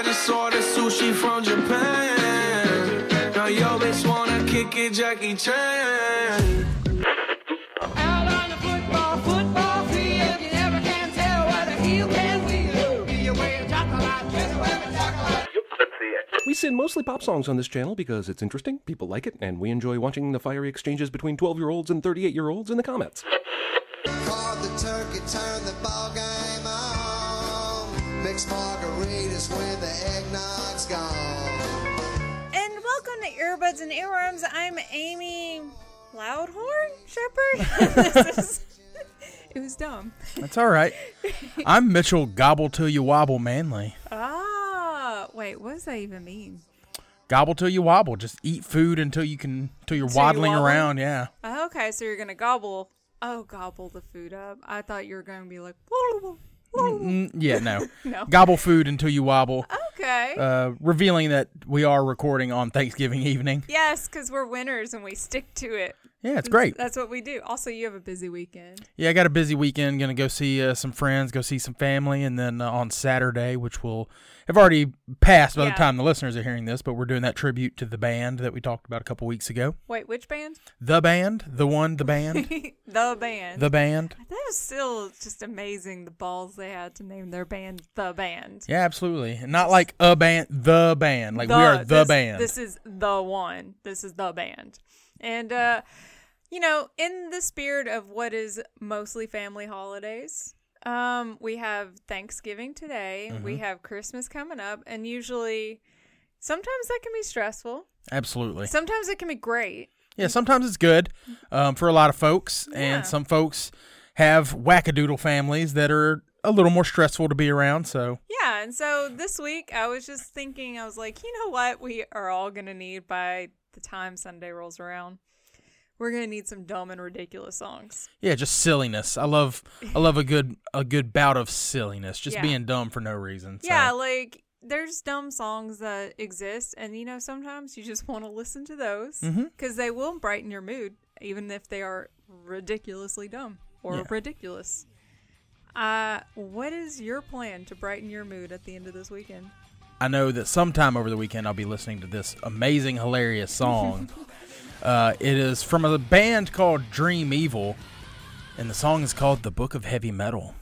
I just ordered sushi from Japan. Now yo bitch wanna kick it, Jackie Chan. Out on the football, football field, you never can tell where heel can wheel. Be your way chocolate, get away with chocolate. We sing mostly pop songs on this channel because it's interesting, people like it, and we enjoy watching the fiery exchanges between 12 year olds and 38 year olds in the comments. Mixed margaritas when the eggnog's gone. And welcome to Earbuds and Earworms. I'm Amy Loudhorn Shepherd. is, it was dumb. That's all right. I'm Mitchell Gobble till you wobble Manley. Ah, wait, what does that even mean? Gobble till you wobble. Just eat food until you can until you're Till waddling wobble? around. Yeah. Oh, okay, so you're gonna gobble. Oh, gobble the food up. I thought you were gonna be like. Mm, yeah. No. No. Gobble food until you wobble. Okay. Uh, revealing that we are recording on Thanksgiving evening. yes, because we're winners and we stick to it. Yeah, it's great. That's what we do. Also, you have a busy weekend. Yeah, I got a busy weekend. Gonna go see uh, some friends, go see some family, and then uh, on Saturday, which will have already passed by Yeah. the time the listeners are hearing this, but we're doing that tribute to the band that we talked about a couple weeks ago. Wait, which band? The band, the one, the band, the band. the band. That is still just amazing. The balls they had to name their band the band. Yeah, absolutely. And Not like a band, the band. Like we are the this, band. This is the one. This is the band. And uh you know, in the spirit of what is mostly family holidays, um we have Thanksgiving today, we Mm-hmm. have Christmas coming up, and usually sometimes that can be stressful. absolutely. Sometimes it can be great. Yeah, sometimes it's good um, for a lot of folks, Yeah. and some folks have wackadoodle families that are a little more stressful to be around. So Yeah, and so this week I was just thinking, I was like, you know what, we are all gonna need by the time Sunday rolls around. We're gonna need some dumb and ridiculous songs. yeah, just silliness. I love I love a good a good bout of silliness, just Yeah. being dumb for no reason. So. Yeah, like there's dumb songs that exist, and you know sometimes you just want to listen to those because Mhm. they will brighten your mood, even if they are ridiculously dumb or Yeah. ridiculous. Uh, what is your plan to brighten your mood at the end of this weekend? I know that sometime over the weekend I'll be listening to this amazing, hilarious song. uh, it is from a band called Dream Evil, and the song is called "The Book of Heavy Metal."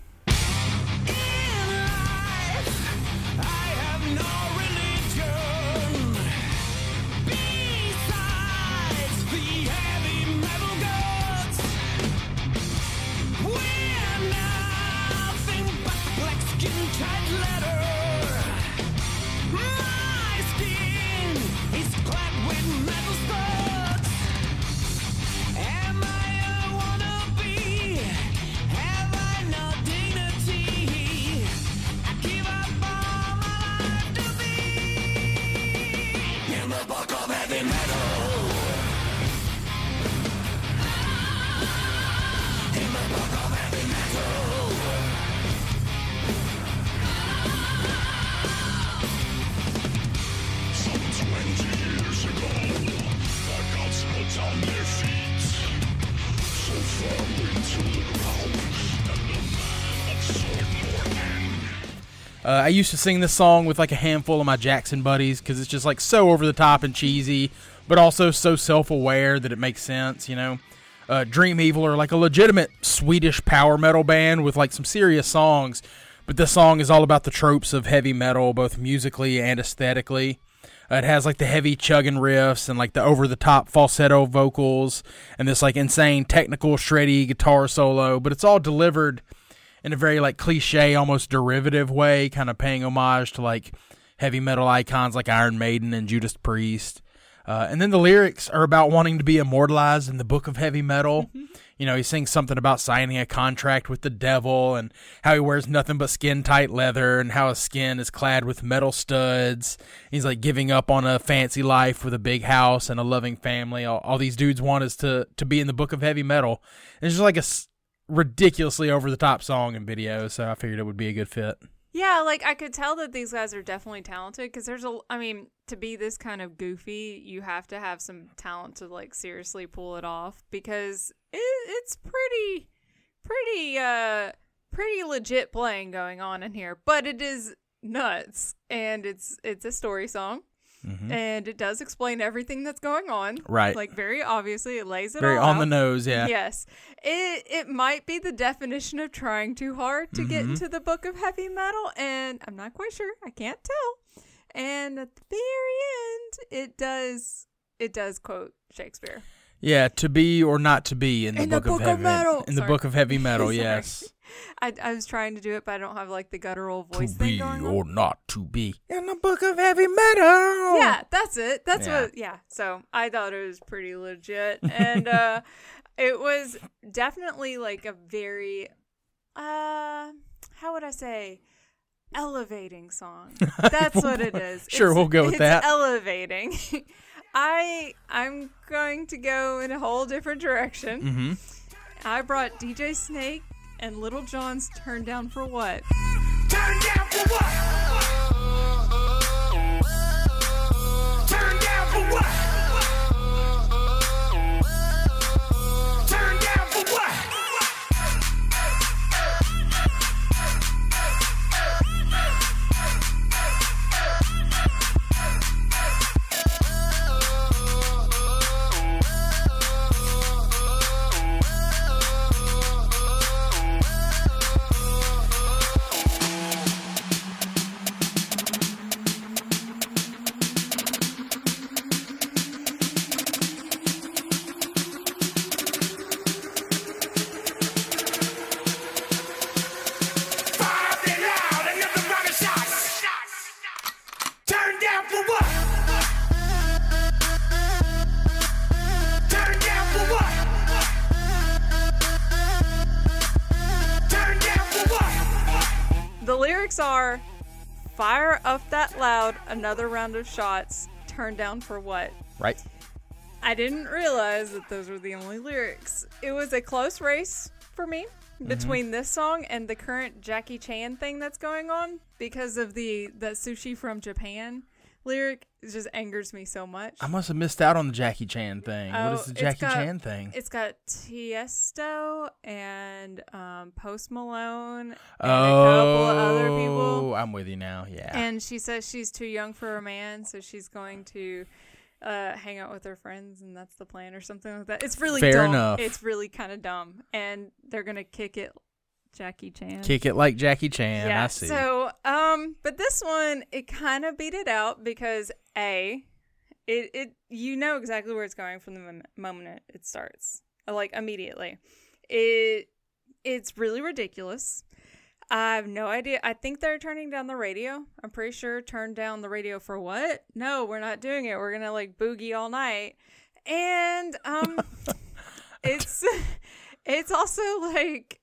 Uh, I used to sing this song with like a handful of my Jackson buddies because it's just like so over the top and cheesy, but also so self aware that it makes sense, you know. Uh, Dream Evil are like a legitimate Swedish power metal band with like some serious songs, but this song is all about the tropes of heavy metal, both musically and aesthetically. It has like the heavy chugging riffs and like the over the top falsetto vocals and this like insane technical shreddy guitar solo, but it's all delivered in a very like cliche, almost derivative way, kind of paying homage to like heavy metal icons like Iron Maiden and Judas Priest. Uh, and then the lyrics are about wanting to be immortalized in the book of heavy metal. You know, he sings something about signing a contract with the devil and how he wears nothing but skin tight leather and how his skin is clad with metal studs. He's like giving up on a fancy life with a big house and a loving family. All, all these dudes want is to, to be in the book of heavy metal. And it's just like a ridiculously over the top song and video, so I figured it would be a good fit. Yeah, like I could tell that these guys are definitely talented because there's a, I mean, to be this kind of goofy, you have to have some talent to like seriously pull it off because it, it's pretty, pretty, uh, pretty legit playing going on in here. But it is nuts. And it's it's a story song. And it does explain everything that's going on. Mm-hmm. Right. Like very obviously it lays it Very on out. the nose, yeah. Yes. It it might be the definition of trying too hard to Mm-hmm. get into the book of heavy metal and I'm not quite sure. I can't tell. And at the very end it does it does quote Shakespeare. Yeah, to be or not to be in the, In the book, book of of heavy metal. In the Sorry. book of heavy metal, yes. I, I was trying to do it but I don't have like the guttural voice to thing be going on. or not to be in the book of heavy metal. Yeah, that's it. That's Yeah. what yeah. So I thought it was pretty legit. And uh it was definitely like a very uh how would I say elevating song. That's what it is. Sure, It's- we'll go with it's that. Elevating. I I'm going to go in a whole different direction. Mm-hmm. I brought DJ Snake and Little John's Turn Down for What? Turn down another round of shots, turned down for what? Right. I didn't realize that those were the only lyrics. It was a close race for me between mm-hmm. this song and the current Jackie Chan thing that's going on because of the the sushi from Japan lyric. Just angers me so much. I must have missed out on the Jackie Chan thing. Oh, what is the Jackie got- Chan thing? It's got Tiesto and um, Post Malone and oh, a couple other people. I'm with you now. Yeah. And she says she's too young for a man, so she's going to uh, hang out with her friends, and that's the plan, or something like that. It's really Fair dumb. enough. It's really kind of dumb, and they're gonna kick it, Jackie Chan. Kick it like Jackie Chan. yeah. I see. So, um, but this one it kind of beat it out because a, it it you know exactly where it's going from the moment it, it starts, like immediately. It it's really ridiculous. I have no idea. I think they're turning down the radio. I'm pretty sure turn down the radio for what? No, we're not doing it. We're gonna like boogie all night. And um it's it's also like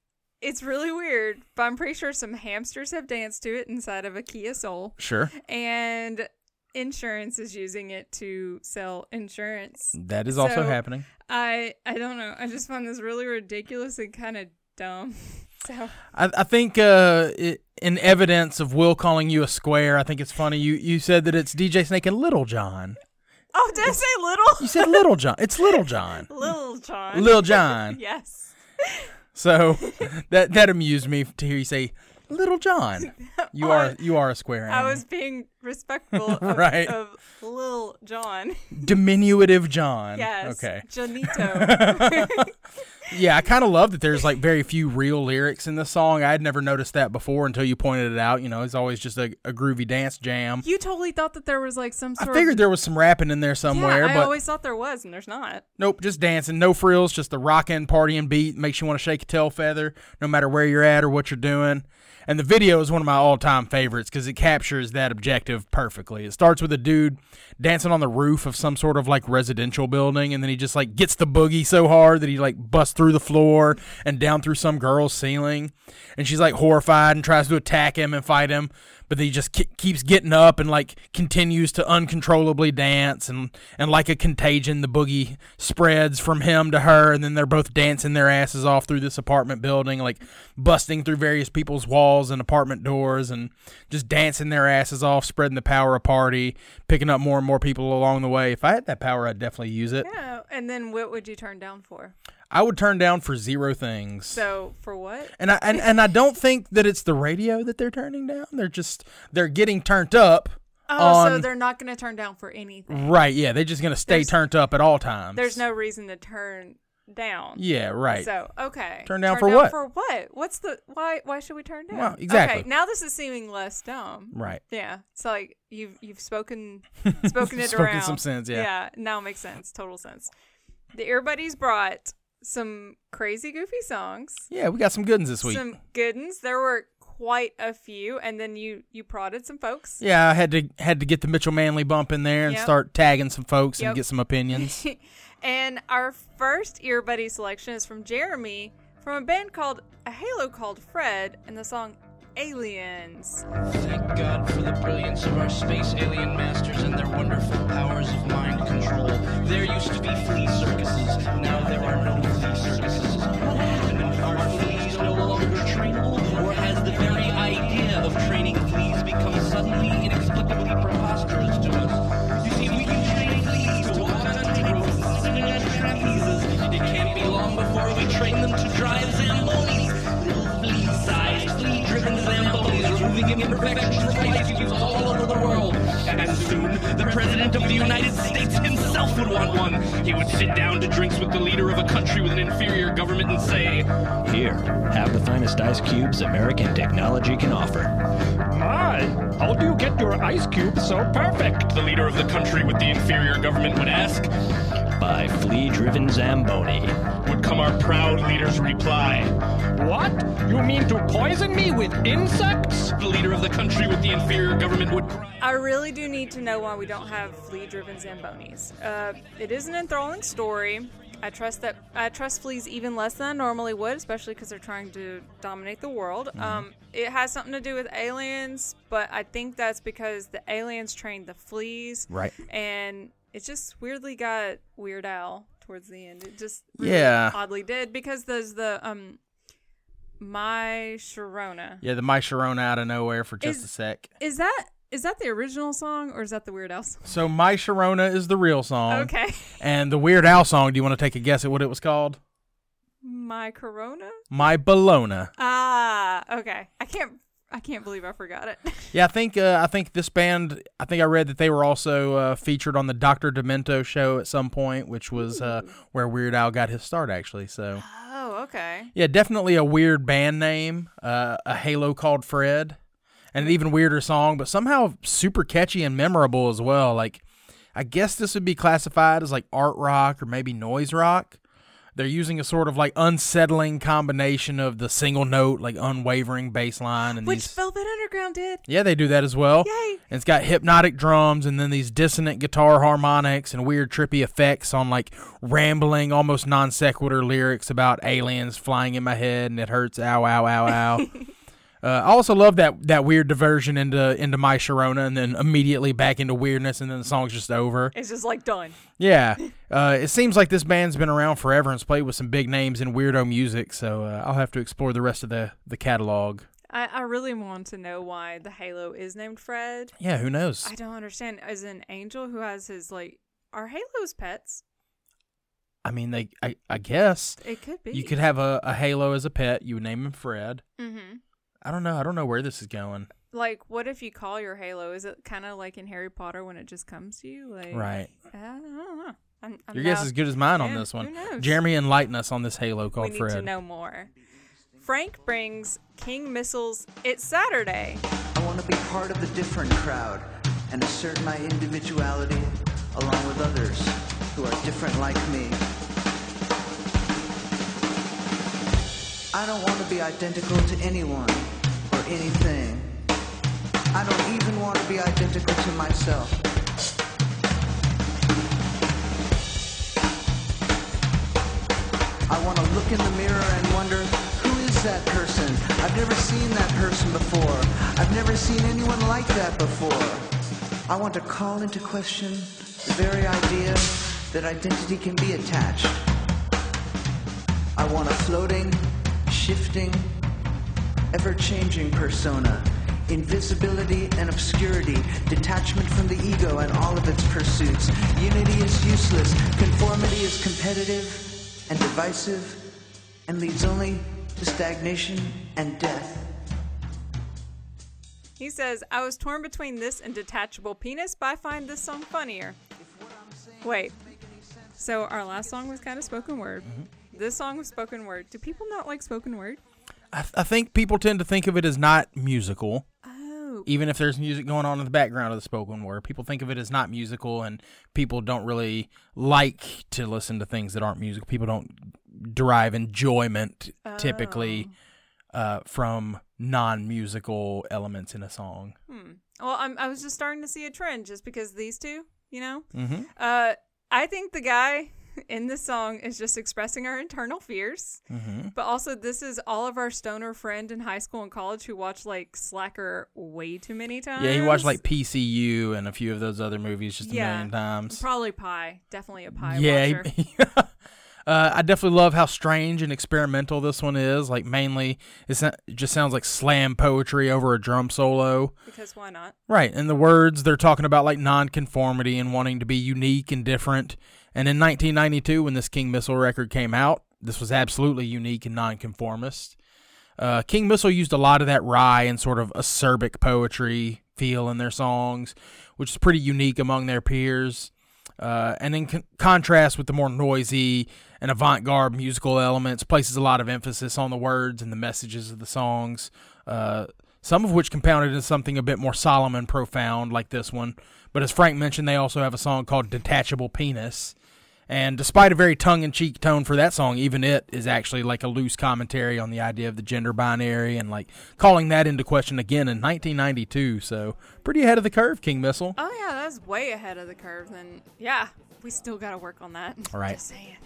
it's really weird, but I'm pretty sure some hamsters have danced to it inside of a Kia Soul. sure. And insurance is using it to sell insurance. That is also happening. I I don't know. I just found this really ridiculous and kind of dumb. So I, I think uh, i in evidence of Will calling you a square, I think it's funny. You you said that it's DJ Snake and Little John. Oh, did I say little? You said Little John. It's Little John. Little John. Lil Jon. Yes. So that that amused me to hear you say Little John. You are you are a square. I was being respectful of, Right. of Lil Jon. diminutive John. Yes. Okay. Janito. Yeah, I kind of love that there's like very few real lyrics in the song. I had never noticed that before until you pointed it out. You know, it's always just a, a groovy dance jam. you totally thought that there was like some I figured of. there was some rapping in there somewhere, yeah, I but always thought there was, and there's not. nope, just dancing, no frills, just the rocking, partying beat makes you want to shake a tail feather, no matter where you're at or what you're doing. And the video is one of my all-time favorites because it captures that objective perfectly. It starts with a dude dancing on the roof of some sort of like residential building, and then he just like gets the boogie so hard that he like busts through the floor and down through some girl's ceiling, and she's like horrified and tries to attack him and fight him, but he just ke- keeps getting up and like continues to uncontrollably dance, and and like a contagion, the boogie spreads from him to her, and then they're both dancing their asses off through this apartment building, like busting through various people's walls and apartment doors, and just dancing their asses off, spreading the power of party, picking up more and more people along the way. If I had that power, I'd definitely use it. Yeah. And then what would you turn down for? I would turn down for zero things. So for what? and I and, and I don't think that it's the radio that they're turning down. They're just they're getting turned up. Oh, so they're not going to turn down for anything. Right, yeah, they're just gonna stay There's- turned up at all times. There's no reason to turn down. Yeah, right. So okay. Turn down for what? For what? What's the why? Why should we turn down? Well, exactly. Okay, now this is seeming less dumb. right. Yeah. It's like you've you've spoken spoken it Spoken around. some sense, yeah. Yeah. Now it makes sense. Total sense. The Earbuddies brought some crazy goofy songs. Yeah, we got some good ones this week. Some good ones. There were quite a few, and then you you prodded some folks. Yeah, I had to had to get the Mitchell Manley bump in there and Yep. start tagging some folks Yep. and get some opinions. and our first earbuddy selection is from Jeremy from a band called a Halo called Fred, and the song Aliens. Thank God for the brilliance of our space alien masters and their wonderful powers of mind control. There used to be flea circuses. Now there are no perfection bicycles all over the world. And soon, the President of the United States himself would want one. He would sit down to drinks with the leader of a country with an inferior government and say, Here, have the finest ice cubes American technology can offer. My, how do you get your ice cube so perfect? the leader of the country with the inferior government would ask, By flea driven Zamboni. would come our proud leader's reply. What? You mean to poison me with insects? The leader of the country with the inferior government would cry. I really do need to know why we don't have flea-driven Zambonis. Uh, it is an enthralling story. I trust that I trust fleas even less than I normally would, especially because they're trying to dominate the world. Um, it has something to do with aliens, but I think that's because the aliens trained the fleas, Right. And it just weirdly got Weird Al towards the end. It just really Yeah. oddly did because there's the um, my Sharona. yeah, the My Sharona out of nowhere for just Is- a sec. Is that is that the original song or is that the Weird Al song? So My Sharona is the real song. Okay. And the Weird Al song, do you want to take a guess at what it was called? My Corona? My Bologna. Ah, okay. I can't I can't believe I forgot it. Yeah, I think uh, I think this band. I think I read that they were also uh, featured on the Doctor Demento show at some point, which was uh, where Weird Al got his start, actually. So oh, okay. yeah, definitely a weird band name. Uh, a Halo called Fred, and an even weirder song, but somehow super catchy and memorable as well. Like, I guess this would be classified as like art rock or maybe noise rock. They're using a sort of like unsettling combination of the single note, like unwavering bass line, and Which these Velvet Underground did. yeah, they do that as well. Yay. And it's got hypnotic drums and then these dissonant guitar harmonics and weird trippy effects on like rambling, almost non sequitur lyrics about aliens flying in my head and it hurts. Ow, ow, ow, ow. Uh, I also love that that weird diversion into into my Sharona and then immediately back into weirdness and then the song's just over. It's just like done. Yeah, uh, it seems like this band's been around forever and's played with some big names in weirdo music. So uh, I'll have to explore the rest of the the catalog. I, I really want to know why the Halo is named Fred. Yeah, who knows? I don't understand. As an angel who has his like are Halos pets? I mean, they. I, I guess It could be. you could have a, a Halo as a pet. You would name him Fred. Mm-hmm. I don't know. I don't know where this is going. Like, what if you call your Halo? Is it kind of like in Harry Potter when it just comes to you? Like, Right. Uh, I don't know. I'm, I'm Your guess is as good as mine on this one. who knows? Jeremy, enlighten us on this Halo We called need Fred. to know more. Frank brings King Missiles. It's Saturday. I want to be part of the different crowd and assert my individuality along with others who are different like me. I don't want to be identical to anyone or anything. I don't even want to be identical to myself. I want to look in the mirror and wonder, who is that person? I've never seen that person before. I've never seen anyone like that before. I want to call into question the very idea that identity can be attached. I want a floating, shifting, ever-changing persona. Invisibility and obscurity, detachment from the ego and all of its pursuits. Unity is useless, conformity is competitive, and divisive and leads only to stagnation and death. He says, I was torn between this and Detachable Penis, but I find this song funnier. Wait. So our last song was kind of spoken word. Mm-hmm. This song was spoken word. Do people not like spoken word? I, th- I think people tend to think of it as not musical. Oh. even if there's music going on in the background of the spoken word. People think of it as not musical, and people don't really like to listen to things that aren't musical. People don't derive enjoyment typically uh, from non-musical elements in a song. Well, I'm, I was just starting to see a trend just because these two, you know? Mm-hmm. Uh, I think the guy in this song is just expressing our internal fears. Mm-hmm. But also, this is all of our stoner friend in high school and college who watched like Slacker way too many times. Yeah, he watched like PCU and a few of those other movies just a Yeah. million times. Probably Pie. Definitely a Pie yeah, he- uh, I definitely love how strange and experimental this one is. Like mainly, it's not, it just sounds like slam poetry over a drum solo. because why not? Right, and the words they're talking about like nonconformity and wanting to be unique and different. And in 1992, when this King Missile record came out, this was absolutely unique and nonconformist. Uh, King Missile used a lot of that wry and sort of acerbic poetry feel in their songs, which is pretty unique among their peers. Uh, and in con- contrast with the more noisy and avant-garde musical elements, places a lot of emphasis on the words and the messages of the songs. Uh, some of which compounded into something a bit more solemn and profound, like this one. But as Frank mentioned, they also have a song called "Detachable Penis." And despite a very tongue-in-cheek tone for that song, even it is actually like a loose commentary on the idea of the gender binary and like calling that into question again in 1992. So pretty ahead of the curve, King Missile. Oh yeah, that's way ahead of the curve. Then yeah, we still got to work on that. All right. Just saying.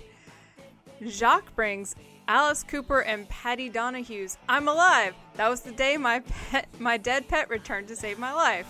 Jacques brings Alice Cooper and Patty Donahue's "I'm Alive." That was the day my pet, my dead pet, returned to save my life.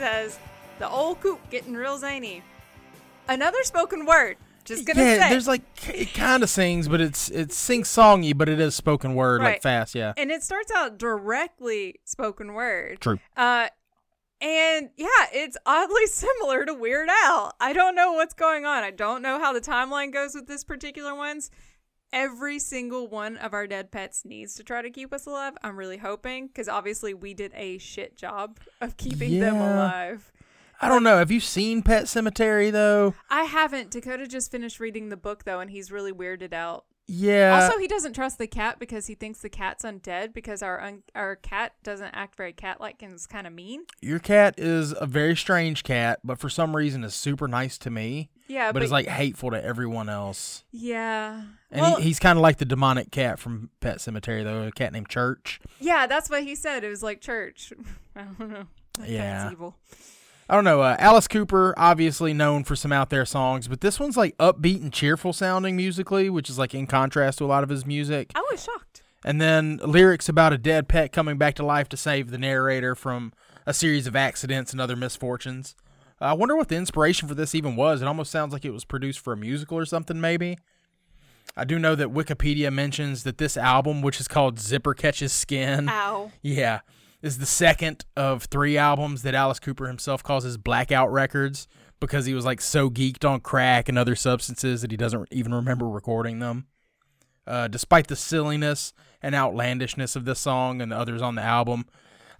Says, "The old coop getting real zany." Another spoken word. Just gonna yeah, say. there's like it kind of sings, but it's it's sing songy, but it is spoken word like fast. Yeah, and it starts out directly spoken word. true. Uh, and yeah, it's oddly similar to Weird Al. I don't know what's going on. I don't know how the timeline goes with this particular ones. Every single one of our dead pets needs to try to keep us alive. I'm really hoping because obviously we did a shit job of keeping them alive. I don't know. Have you seen Pet Sematary though? I haven't. Dakota just finished reading the book though, and he's really weirded out. Yeah. also, he doesn't trust the cat because he thinks the cat's undead because our un- our cat doesn't act very cat like and is kind of mean. Your cat is a very strange cat, but for some reason is super nice to me. Yeah, but, but is like hateful to everyone else. Yeah. And well, he, he's kind of like the demonic cat from Pet Sematary, though. A cat named Church. yeah, that's what he said. It was like church. I don't know. That Yeah. evil. I don't know. Uh, Alice Cooper, obviously known for some out there songs, but this one's like upbeat and cheerful sounding musically, which is like in contrast to a lot of his music. I was shocked. And then lyrics about a dead pet coming back to life to save the narrator from a series of accidents and other misfortunes. Uh, I wonder what the inspiration for this even was. It almost sounds like it was produced for a musical or something, maybe. I do know that Wikipedia mentions that this album, which is called Zipper Catches Skin, Ow. yeah, is the second of three albums that Alice Cooper himself calls his blackout records because he was like so geeked on crack and other substances that he doesn't even remember recording them. Uh, despite the silliness and outlandishness of this song and the others on the album,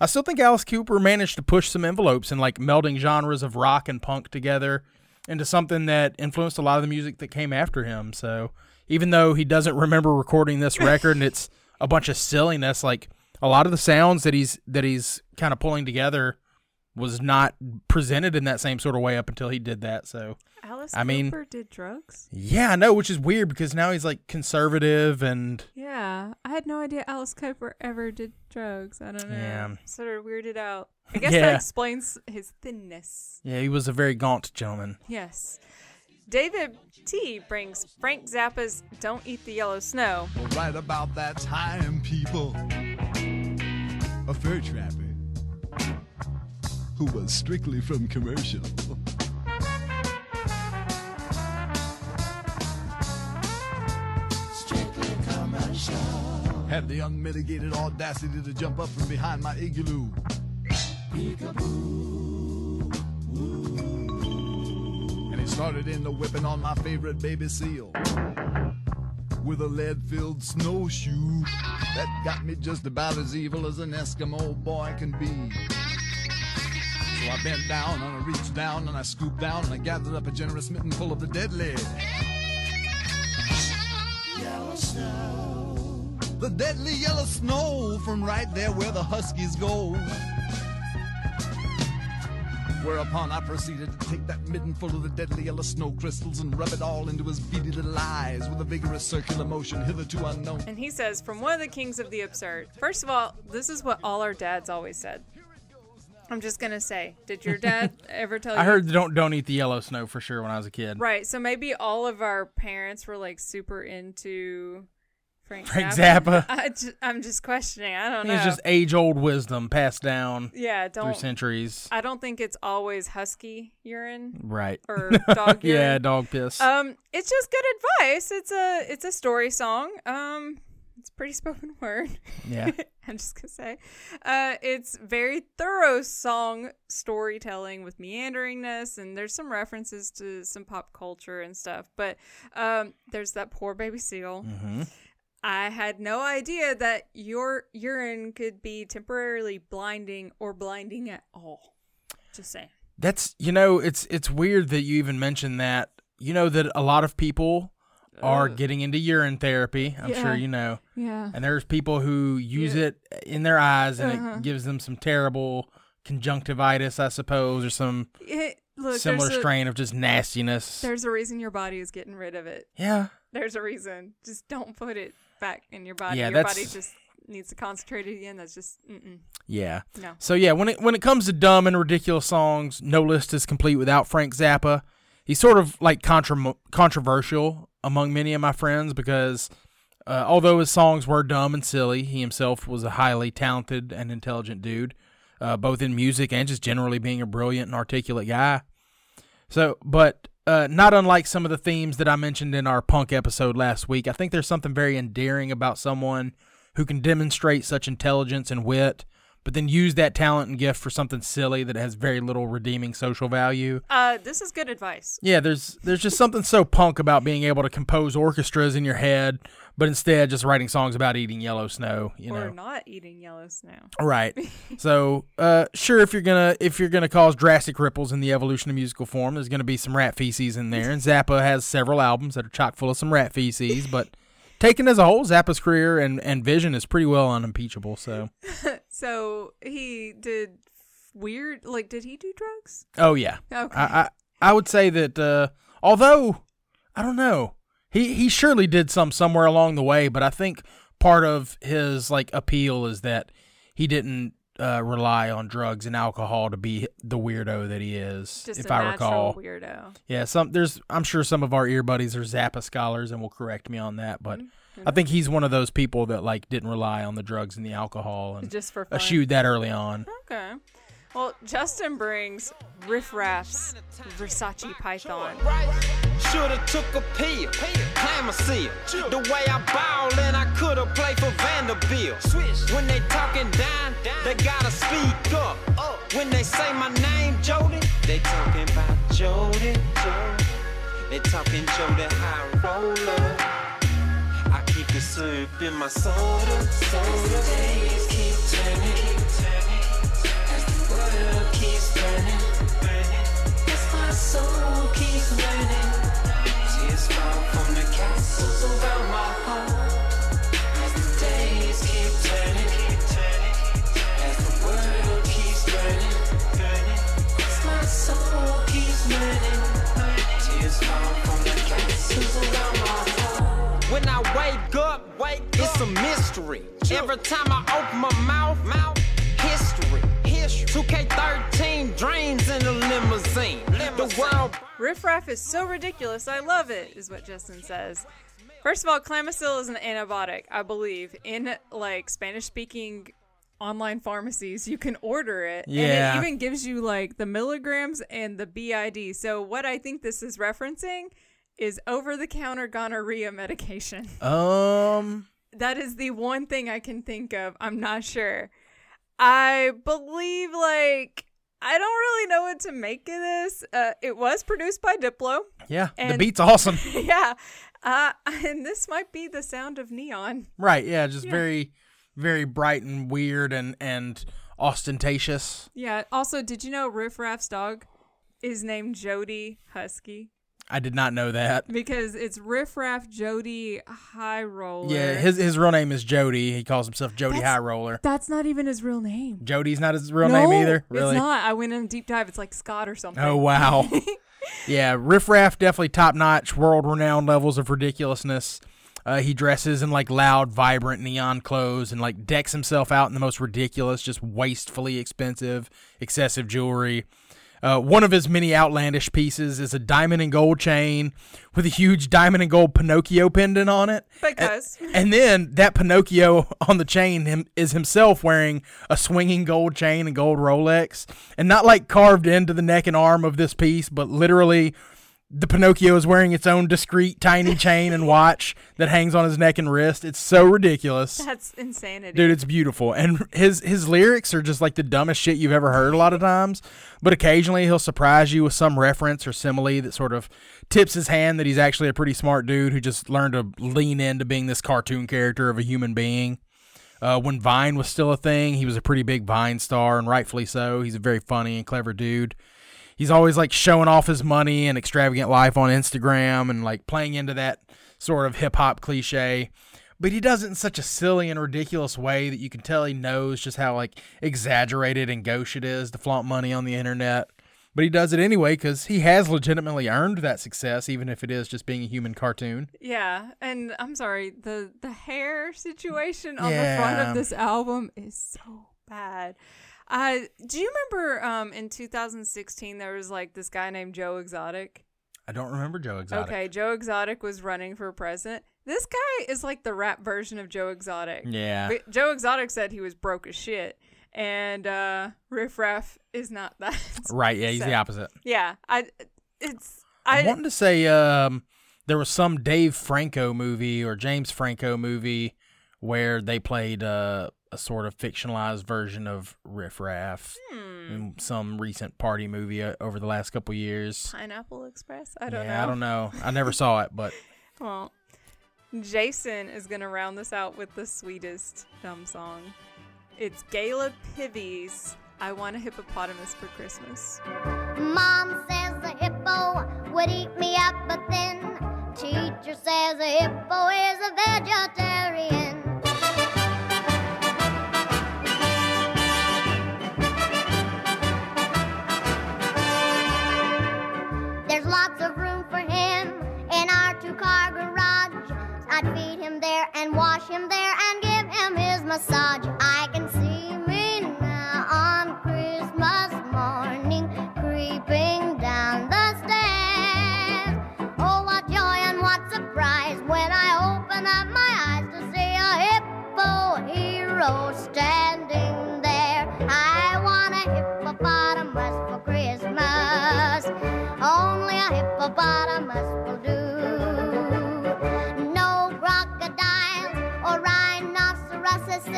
I still think Alice Cooper managed to push some envelopes and like melding genres of rock and punk together into something that influenced a lot of the music that came after him. So even though he doesn't remember recording this record and it's a bunch of silliness, like a lot of the sounds that he's that he's kind of pulling together was not presented in that same sort of way up until he did that. So Alice I mean- Cooper did drugs. yeah, I know, which is weird because now he's like conservative and Yeah, I had no idea Alice Cooper ever did drugs. I don't know. Yeah. Sort of weirded out. I guess Yeah. that explains his thinness. yeah, he was a very gaunt gentleman. Yes. David T brings Frank Zappa's Don't Eat the Yellow Snow. Well, right about that time, people, a fur trapper who was strictly from commercial. Had the unmitigated audacity to jump up from behind my igloo. And he started in the whipping on my favorite baby seal with a lead-filled snowshoe that got me just about as evil as an Eskimo boy can be. So I bent down and I reached down and I scooped down and I gathered up a generous mitten full of the deadly. Yellow snow. The deadly yellow snow from right there where the huskies go. Whereupon I proceeded to take that midden full of the deadly yellow snow crystals and rub it all into his beady little eyes with a vigorous circular motion hitherto unknown. And he says, from one of the kings of the absurd. First of all, this is what all our dads always said. I'm just going to say, did your dad ever tell you? I heard don't don't eat the yellow snow for sure when I was a kid. Right. So maybe all of our parents were like super into Frank, Frank Zappa. Zappa. I ju- I'm just questioning. I don't know. it's just age old wisdom passed down yeah, through don't. centuries. I don't think it's always husky urine Right. or dog urine. yeah, dog piss. Um, it's just good advice. It's a it's a story song. Um, it's pretty spoken word. Yeah. I'm just gonna say, uh, it's very thorough song storytelling with meanderingness, and there's some references to some pop culture and stuff. But um, there's that poor baby seal. hmm I had no idea that your urine could be temporarily blinding or blinding at all. Just saying. That's you know, it's it's weird that you even mentioned that. You know that a lot of people are getting into urine therapy. I'm Yeah. sure you know. Yeah. And there's people who use it in their eyes and Uh-huh. it gives them some terrible conjunctivitis, I suppose, or some It, look, similar there's a- strain of just nastiness. There's a reason your body is getting rid of it. Yeah. There's a reason. Just don't put it back in your body. Yeah, your that's- body just needs to concentrate again. That's just mm-mm. Yeah. No. So yeah, when it when it comes to dumb and ridiculous songs, no list is complete without Frank Zappa. He's sort of like contra- controversial among many of my friends because uh, although his songs were dumb and silly, he himself was a highly talented and intelligent dude, uh, both in music and just generally being a brilliant and articulate guy. So, but uh, not unlike some of the themes that I mentioned in our punk episode last week, I think there's something very endearing about someone who can demonstrate such intelligence and wit, but then use that talent and gift for something silly that has very little redeeming social value. Uh, this is good advice. Yeah, there's there's just something so punk about being able to compose orchestras in your head, but instead just writing songs about eating yellow snow. You or know, not eating yellow snow. Right. so, uh, sure, if you're gonna if you're gonna cause drastic ripples in the evolution of musical form, there's gonna be some rat feces in there, and Zappa has several albums that are chock full of some rat feces. But taken as a whole, Zappa's career and, and vision is pretty well unimpeachable. So, so he did weird. Like, did he do drugs? oh yeah, Okay. I, I I would say that uh, although I don't know, he he surely did some somewhere along the way, but I think part of his like appeal is that he didn't uh, rely on drugs and alcohol to be the weirdo that he is. Just if a I recall, weirdo. yeah, some there's I'm sure some of our ear buddies are Zappa scholars and will correct me on that, but Mm-hmm. I think he's one of those people that like didn't rely on the drugs and the alcohol and Just for fun. eschewed that early on. Okay. Well, Justin brings Riff Raff's Versace Python. Shoulda took a pill, climb a seal. The way I ball and I coulda played for Vanderbilt. When they talking down, they gotta speak up. When they say my name, Jody, they talking about Jody. Jody. They talking Jody high roller. I keep it syrup in my soda. Soda. days keep turning, as the world keeps burning, burning from the my heart. As the days keep turning, keep turning, keeps burning, burning, my soul keeps burning, tears from the. When I wake up, wake it's a mystery. Every time I open my mouth, mouth, history. History. 2K13 drains in a limousine. The world Riff Raff is so ridiculous, I love it, is what Justin says. First of all, Clamicil is an antibiotic, I believe. In like Spanish speaking online pharmacies, you can order it. Yeah. And it even gives you like the milligrams and the BID. So what I think this is referencing is over the counter gonorrhea medication. Um, That is the one thing I can think of. I'm not sure. I believe like I don't really know what to make of this. Uh, it was produced by Diplo. yeah, the beat's awesome. yeah. Uh, and this might be the sound of neon. Right, yeah, just Yeah. very, very bright and weird and and ostentatious. Yeah. Also, did you know Riff Raff's dog is named Jody Husky? I did not know that. Because it's Riff Raff Jody High Roller. Yeah, his his real name is Jody. He calls himself Jody That's- High Roller. That's not even his real name. Jody's not his real name either. Really? It's not. I went in a deep dive. It's like Scott or something. Oh wow. yeah, Riff Raff definitely top notch, world renowned levels of ridiculousness. Uh, he dresses in like loud, vibrant neon clothes and like decks himself out in the most ridiculous, just wastefully expensive, excessive jewelry. Uh, one of his many outlandish pieces is a diamond and gold chain with a huge diamond and gold Pinocchio pendant on it. Because. And then that Pinocchio on the chain him, is himself wearing a swinging gold chain and gold Rolex, and not like carved into the neck and arm of this piece, but literally the Pinocchio is wearing its own discreet tiny chain and watch that hangs on his neck and wrist. It's so ridiculous. That's insanity. Dude, it's beautiful. And his his lyrics are just like the dumbest shit you've ever heard a lot of times. But occasionally he'll surprise you with some reference or simile that sort of tips his hand that he's actually a pretty smart dude who just learned to lean into being this cartoon character of a human being. Uh, when Vine was still a thing, he was a pretty big Vine star, and rightfully so. He's a very funny and clever dude. He's always like showing off his money and extravagant life on Instagram and like playing into that sort of hip hop cliche. But he does it in such a silly and ridiculous way that you can tell he knows just how like exaggerated and gauche it is to flaunt money on the internet. But he does it anyway because he has legitimately earned that success, even if it is just being a human cartoon. Yeah, and I'm sorry, the the hair situation on the front of this album is so bad. Uh, do you remember um in 2016 there was like this guy named Joe Exotic? I don't remember Joe Exotic. Okay, Joe Exotic was running for president. This guy is like the rap version of Joe Exotic. Yeah. But Joe Exotic said he was broke as shit, and uh, Riff Raff is not that. Right, yeah, he's So, the opposite. Yeah, I. It's I I. wanted to say um, there was some Dave Franco movie or James Franco movie where they played uh, a sort of fictionalized version of Riff Raff Hmm. in some recent party movie uh, over the last couple years. Pineapple Express. I don't yeah, know. I don't know. I never saw it, but Well, Jason is gonna round this out with the sweetest dumb song. It's Gayla Peevey's "I Want a Hippopotamus for Christmas." Mom says the hippo would eat me up, but then teacher says a hippo is a vegetarian. Him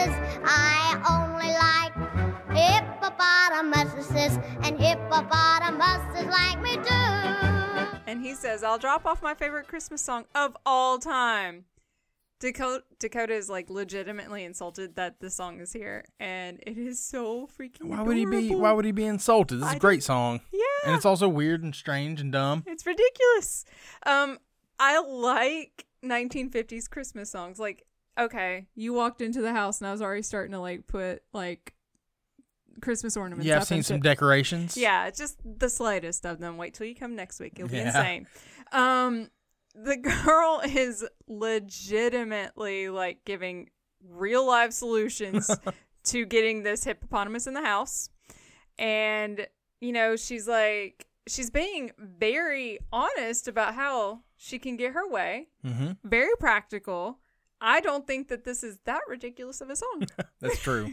rhinoceroses. I only like hippopotamuses, and hippopotamuses like me too. And he says, "I'll drop off my favorite Christmas song of all time." Dakota, Dakota is like legitimately insulted that the song is here, and it is so freaking. why would he be? Why would he be insulted? This is I a great song. Yeah. and it's also weird and strange and dumb. It's ridiculous. Um, I like 1950s Christmas songs. Like, okay, you walked into the house and I was already starting to like put like Christmas ornaments. Yeah, I've up seen some shit. decorations. Yeah, just the slightest of them. Wait till you come next week; you'll be Yeah. insane. Um, the girl is legitimately like giving real life solutions to getting this hippopotamus in the house. And, you know, she's like, she's being very honest about how she can get her way, Mm-hmm. very practical. I don't think that this is that ridiculous of a song. That's true.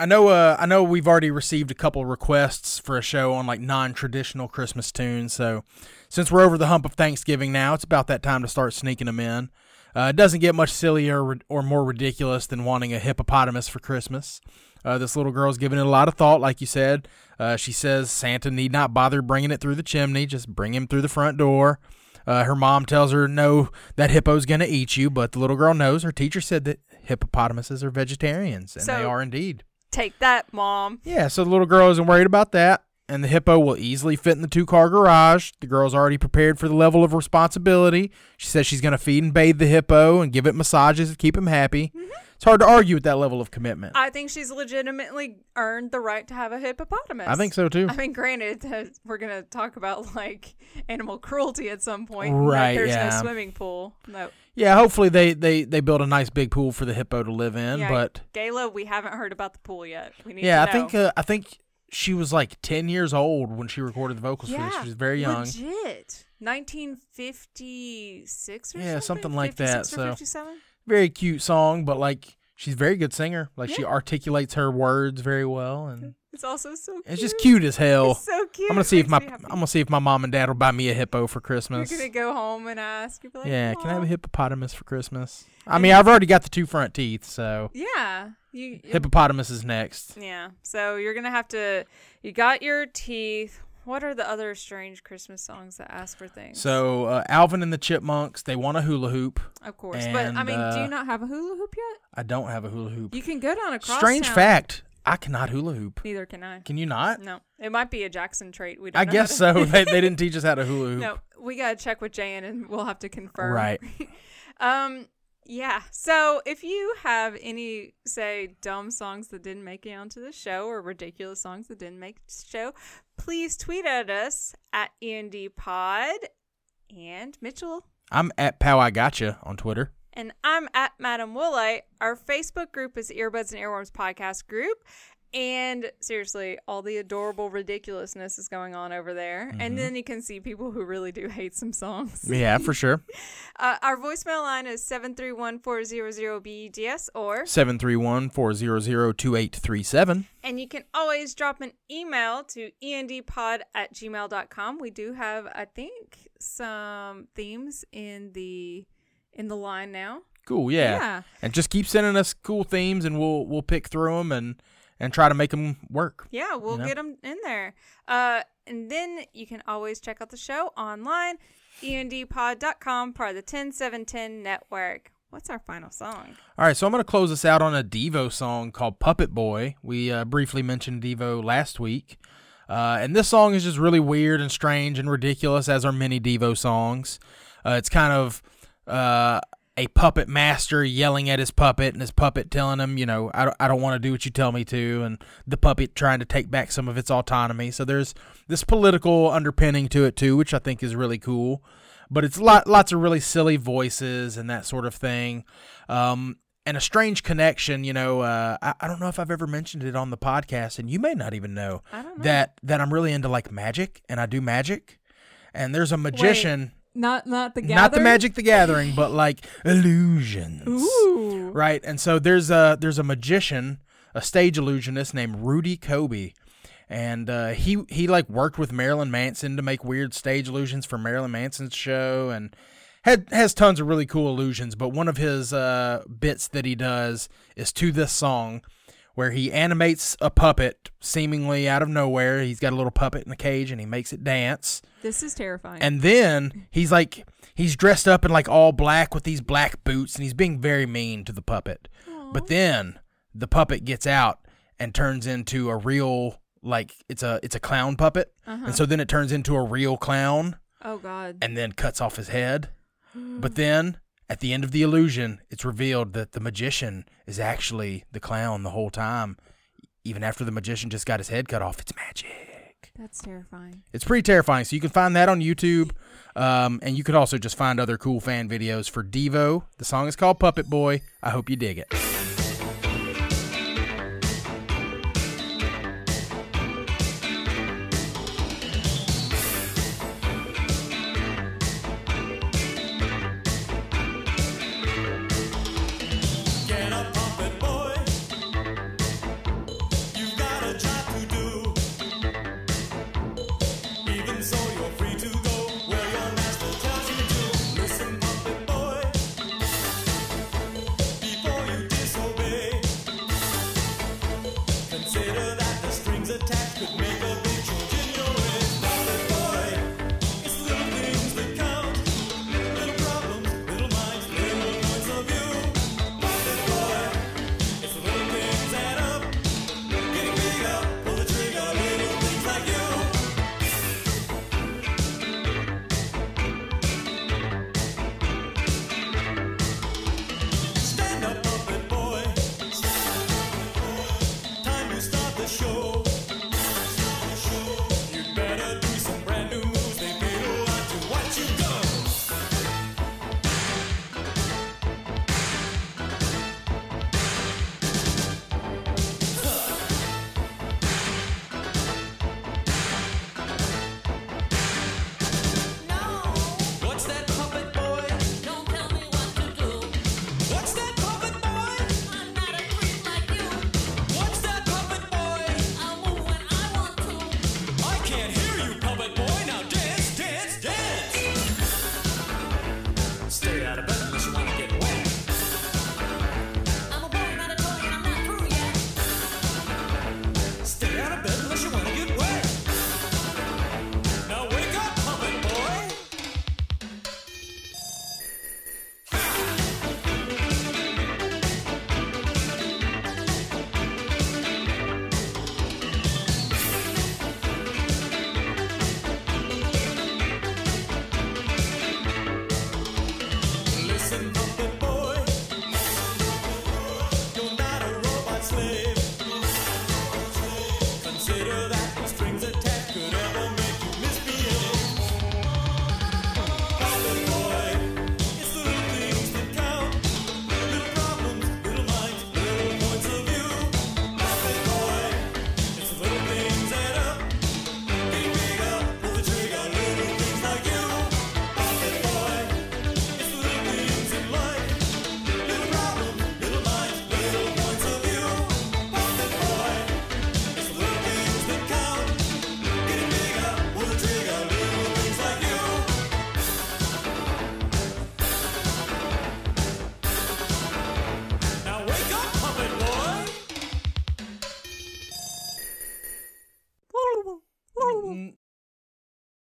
I know. Uh, I know we've already received a couple requests for a show on like non-traditional Christmas tunes. So, since we're over the hump of Thanksgiving now, it's about that time to start sneaking them in. Uh, it doesn't get much sillier or, or more ridiculous than wanting a hippopotamus for Christmas. Uh, this little girl's giving it a lot of thought, like you said. Uh, she says Santa need not bother bringing it through the chimney; just bring him through the front door. Uh, her mom tells her, "No, that hippo's gonna eat you." But the little girl knows. Her teacher said that hippopotamuses are vegetarians, and they are indeed. Take that, mom. Yeah, so the little girl isn't worried about that, and the hippo will easily fit in the two car garage. The girl's already prepared for the level of responsibility. She says she's going to feed and bathe the hippo and give it massages to keep him happy. It's hard to argue with that level of commitment. I think she's legitimately earned the right to have a hippopotamus. I think so, too. I mean, granted, that we're gonna talk about like animal cruelty at some point. Right, There's yeah. no swimming pool. No. Yeah, hopefully they, they, they build a nice big pool for the hippo to live in. yeah, but Gayla, we haven't heard about the pool yet. We need yeah, I think uh, I think she was like ten years old when she recorded the vocals for this. She was very young. Legit. 1956 or Yeah, something? something like that, so- 57? Very cute song, but like she's a very good singer. Like she articulates her words very well, and It's also so cute. it's just cute as hell. It's so cute. I'm gonna see if my. I'm gonna see if my mom and dad will buy me a hippo for You're Christmas. going to go home and ask. Like, yeah, can I have a hippopotamus for Christmas? I mean, I've already got the two front teeth, so Yeah. You, hippopotamus is next. Yeah. So you're gonna have to. You got your teeth. What are the other strange Christmas songs that ask for things? So uh, Alvin and the Chipmunks, they want a hula hoop. of course, but I and, mean, do uh, you not have a hula hoop yet? I don't have a hula hoop. You can go down across. Strange fact, I cannot hula hoop. Neither can I. Can you not? No, it might be a Jackson trait. We don't I know guess so. they, they didn't teach us how to hula hoop. No, we gotta check with Jan, and we'll have to confirm. Right. um. Yeah. So if you have any, say, dumb songs that didn't make it onto the show or ridiculous songs that didn't make the show, please tweet at us at ENDPod and Mitchell. I'm at Pow I Gotcha on Twitter. And I'm at Madam Woolite. Our Facebook group is Earbuds and Earworms Podcast Group. And seriously, all the adorable ridiculousness is going on over there. Mm-hmm. And then you can see people who really do hate some songs. Yeah, for sure. Uh, our voicemail line is 731-400-BEDS or 731-400-2837. and you can always drop an email to endpod at gmail.com. We do have, I think, some themes in the in the line now. Cool, yeah. Yeah. And just keep sending us cool themes and we'll we'll pick through them and and try to make them work. Yeah, we'll know? get them in there. Uh, and then you can always check out the show online, endpod.com, part of the 10710 network. What's our final song? All right, so I'm going to close this out on a Devo song called Puppet Boy. We uh, briefly mentioned Devo last week. Uh, and this song is just really weird and strange and ridiculous, as are many Devo songs. Uh, it's kind of uh, a puppet master yelling at his puppet, and his puppet telling him, you know, I don't, I don't want to do what you tell me to, and the puppet trying to take back some of its autonomy. So there's this political underpinning to it, too, which I think is really cool but it's lot, lots of really silly voices and that sort of thing. Um, and a strange connection, you know. Uh, I, I don't know if I've ever mentioned it on the podcast, and you may not even know, know. that that I'm really into like magic, and I do magic. And there's a magician, Not not the not the Magic the Gathering, but like illusions, Ooh. right? And so there's a there's a magician, a stage illusionist named Rudy Coby, and uh, he he like worked with Marilyn Manson to make weird stage illusions for Marilyn Manson's show, and had has tons of really cool illusions. But one of his uh, bits that he does is to this song, where he animates a puppet seemingly out of nowhere. He's got a little puppet in a cage, and he makes it dance. This is terrifying. And then he's like he's dressed up in like all black with these black boots and he's being very mean to the puppet. But then the puppet gets out and turns into a real like it's a it's a clown puppet. Uh-huh. And so then it turns into a real clown oh God. and then cuts off his head. But then at the end of the illusion, it's revealed that the magician is actually the clown the whole time. Even after the magician just got his head cut off, it's magic. That's terrifying. It's pretty terrifying. So you can find that on YouTube. Um, and you could also just find other cool fan videos for Devo. The song is called Puppet Boy. I hope you dig it.